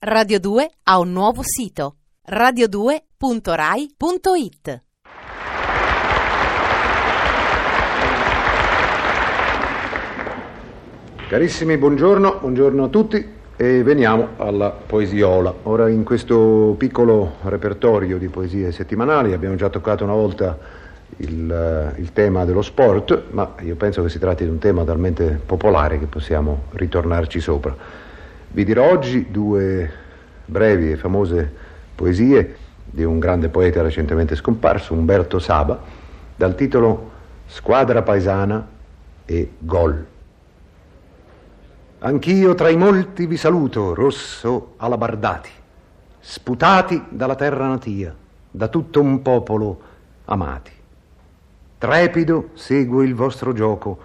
Radio 2 ha un nuovo sito radio2.rai.it. Carissimi, buongiorno, buongiorno a tutti e veniamo alla poesiola. Ora in questo piccolo repertorio di poesie settimanali abbiamo già toccato una volta il, eh, il tema dello sport, ma io penso che si tratti di un tema talmente popolare che possiamo ritornarci sopra. Vi dirò oggi due brevi e famose poesie di un grande poeta recentemente scomparso, Umberto Saba, dal titolo Squadra paesana e Gol. Anch'io tra i molti vi saluto, rosso alabardati, sputati dalla terra natia, da tutto un popolo amati. Trepido seguo il vostro gioco,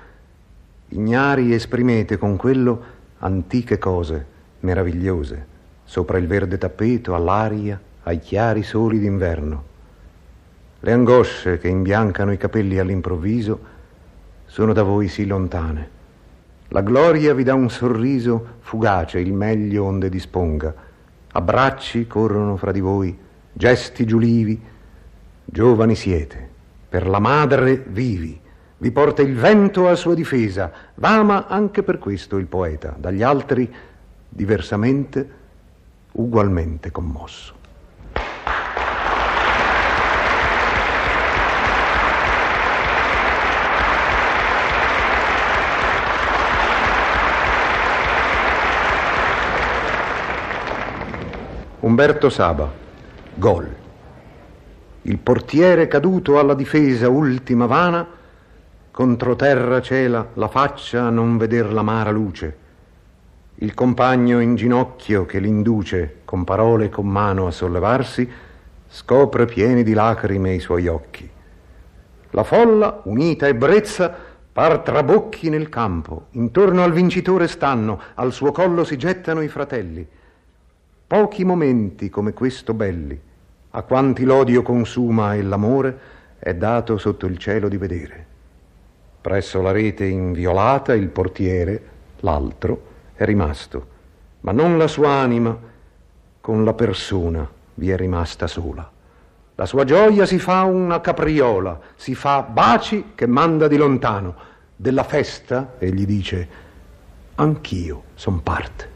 ignari esprimete con quello antiche cose meravigliose, sopra il verde tappeto, all'aria, ai chiari soli d'inverno. Le angosce che imbiancano i capelli all'improvviso sono da voi sì lontane. La gloria vi dà un sorriso fugace, il meglio onde disponga. Abbracci corrono fra di voi, gesti giulivi. Giovani siete, per la madre vivi. Vi porta il vento a sua difesa. V'ama anche per questo il poeta, dagli altri diversamente, ugualmente commosso. Umberto Saba, gol. Il portiere caduto alla difesa ultima vana, contro terra cela la faccia a non veder l'amara luce il compagno in ginocchio che l'induce con parole e con mano a sollevarsi, scopre pieni di lacrime i suoi occhi. La folla, unita ebbrezza, par trabocchi nel campo, intorno al vincitore stanno, al suo collo si gettano i fratelli. Pochi momenti come questo belli, a quanti l'odio consuma e l'amore è dato sotto il cielo di vedere. Presso la rete inviolata il portiere, l'altro, è rimasto, ma non la sua anima, con la persona vi è rimasta sola. La sua gioia si fa una capriola, si fa baci che manda di lontano. Della festa, egli dice, anch'io son parte.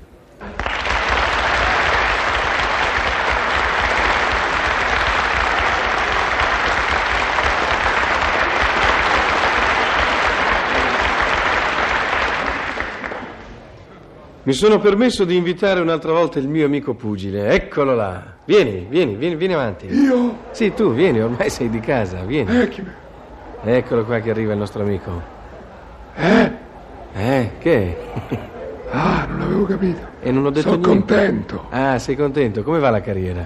Mi sono permesso di invitare un'altra volta il mio amico pugile. Eccolo là. Vieni, vieni, vieni, vieni avanti. Io? Sì, tu vieni, ormai sei di casa, vieni. Eh, chi... Eccolo qua che arriva il nostro amico. Eh? Eh, che? ah, non avevo capito. E non ho detto Sono niente. contento. Ah, sei contento? Come va la carriera?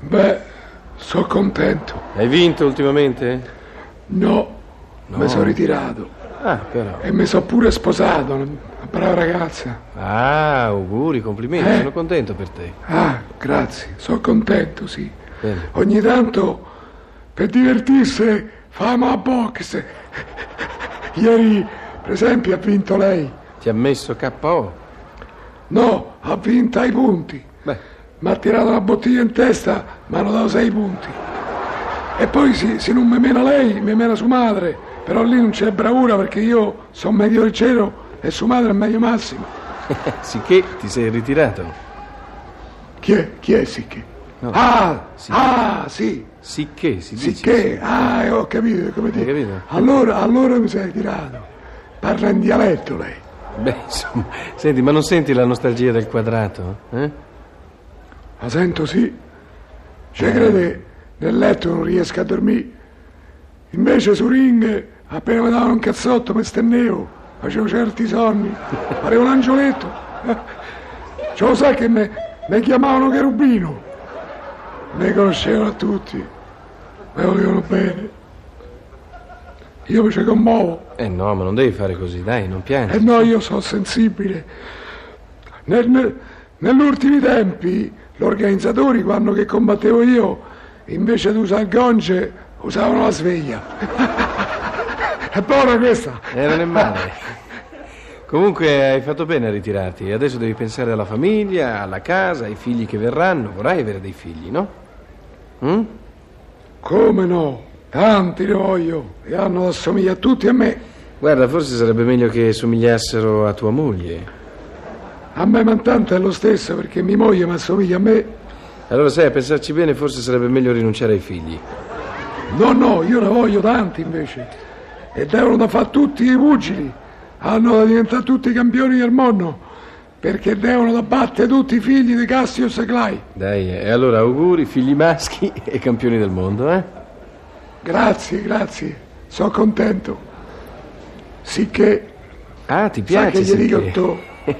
Beh, sono contento. Hai vinto ultimamente? No, No. mi sono ritirato. Ah, però. E mi sono pure sposato, brava ragazza. Ah, auguri, complimenti, Eh? sono contento per te. Ah, grazie, sono contento, sì. Bene. Ogni tanto, per divertirsi, famo a box. Ieri, per esempio, ha vinto lei. Ti ha messo KO? No, ha vinto ai punti. Beh, Mi ha tirato una bottiglia in testa, mi hanno dato sei punti. E poi se, se non mi mena lei, mi mena sua madre. Però lì non c'è bravura perché io sono medio leggero e sua madre è medio massimo. sicché ti sei ritirato. Chi è? Chi è Sicché? No. Ah, Sì. ah, sì. Sicché, si dice. Sicché, ah, eh, ho capito come dire. capito? Allora, allora mi sei tirato. Parla in dialetto lei. Beh, insomma, senti, ma non senti la nostalgia del quadrato? Eh? La sento sì. Eh. Ci crede, nel letto non riesco a dormire. Invece su ring, appena mi davano un cazzotto, mi stennevo. Facevo certi sonni. Parevo un angioletto. Cioè, lo sai che me, mi chiamavano Cherubino. Mi conoscevano tutti. Mi volevano bene. Io mi ci commuovo. Eh no, ma non devi fare così, dai, non E piangere. Eh no, io sono sensibile. Nel- nel- negli ultimi tempi, gli organizzatori, quando che combattevo io, invece di usare il gonce, usavano la sveglia. È buona questa. Eh, non è male. Comunque hai fatto bene a ritirarti. Adesso devi pensare alla famiglia, alla casa, ai figli che verranno. Vorrai avere dei figli, no? Mm? Come no? Tanti ne voglio e hanno da assomigliare tutti a me. Guarda, forse sarebbe meglio che somigliassero a tua moglie. A me man tanto è lo stesso perché mia moglie mi assomiglia a me. Allora, sai, a pensarci bene, forse sarebbe meglio rinunciare ai figli. No, no, io ne voglio tanti invece. E devono da fare tutti i pugili. Hanno da diventare tutti i campioni del mondo. Perché devono da battere tutti i figli di Cassius e Clay. Dai, e allora auguri, figli maschi e campioni del mondo, eh? Grazie, grazie. Sono contento. Sicché, Ah, ti sai piace? che gli dico tu,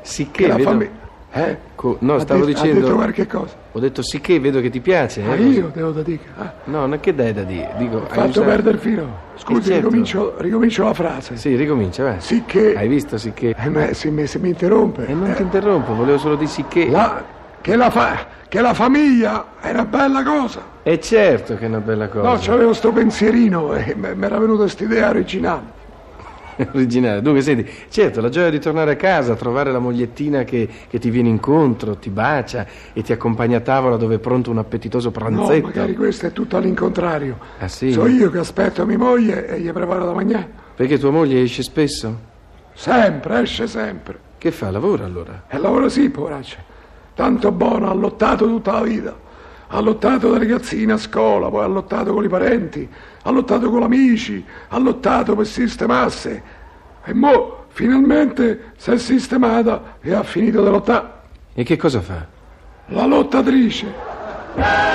Sicché, che la vedo... famiglia... Eh? Co- no, stavo detto- dicendo... detto qualche cosa. Ho detto sicché, vedo che ti piace. eh? Ma io devo da dire. Ah, No, non che dai da dire. Dico, ho hai fatto usato- perdere il filo. Scusi, Eh, certo. ricomincio, ricomincio la frase. Sì, ricomincia, vai. Sicché... Hai visto sicché? Eh, ma se mi, se mi interrompe... E non eh, ti interrompo, volevo solo dire sicché. la- che, la fa- che la famiglia è una bella cosa. E certo che è una bella cosa. No, c'avevo sto pensierino e mi era venuta quest'idea originale. Originale. Dunque, senti, certo, la gioia di tornare a casa, trovare la mogliettina che, che ti viene incontro, ti bacia e ti accompagna a tavola dove è pronto un appetitoso No, pranzetto. magari questo è tutto all'incontrario. Ah, sì? So io che aspetto mia moglie e gli preparo da mangiare. Perché tua moglie esce spesso? Sempre, esce sempre. Che fa? Lavora allora? E lavora sì, poveraccia. Tanto buono, ha lottato tutta la vita. Ha lottato da ragazzina a scuola, poi ha lottato con i parenti, ha lottato con gli amici, ha lottato per sistemarsi. E mo, finalmente, si è sistemata e ha finito di lottare. E che cosa fa? La lottatrice.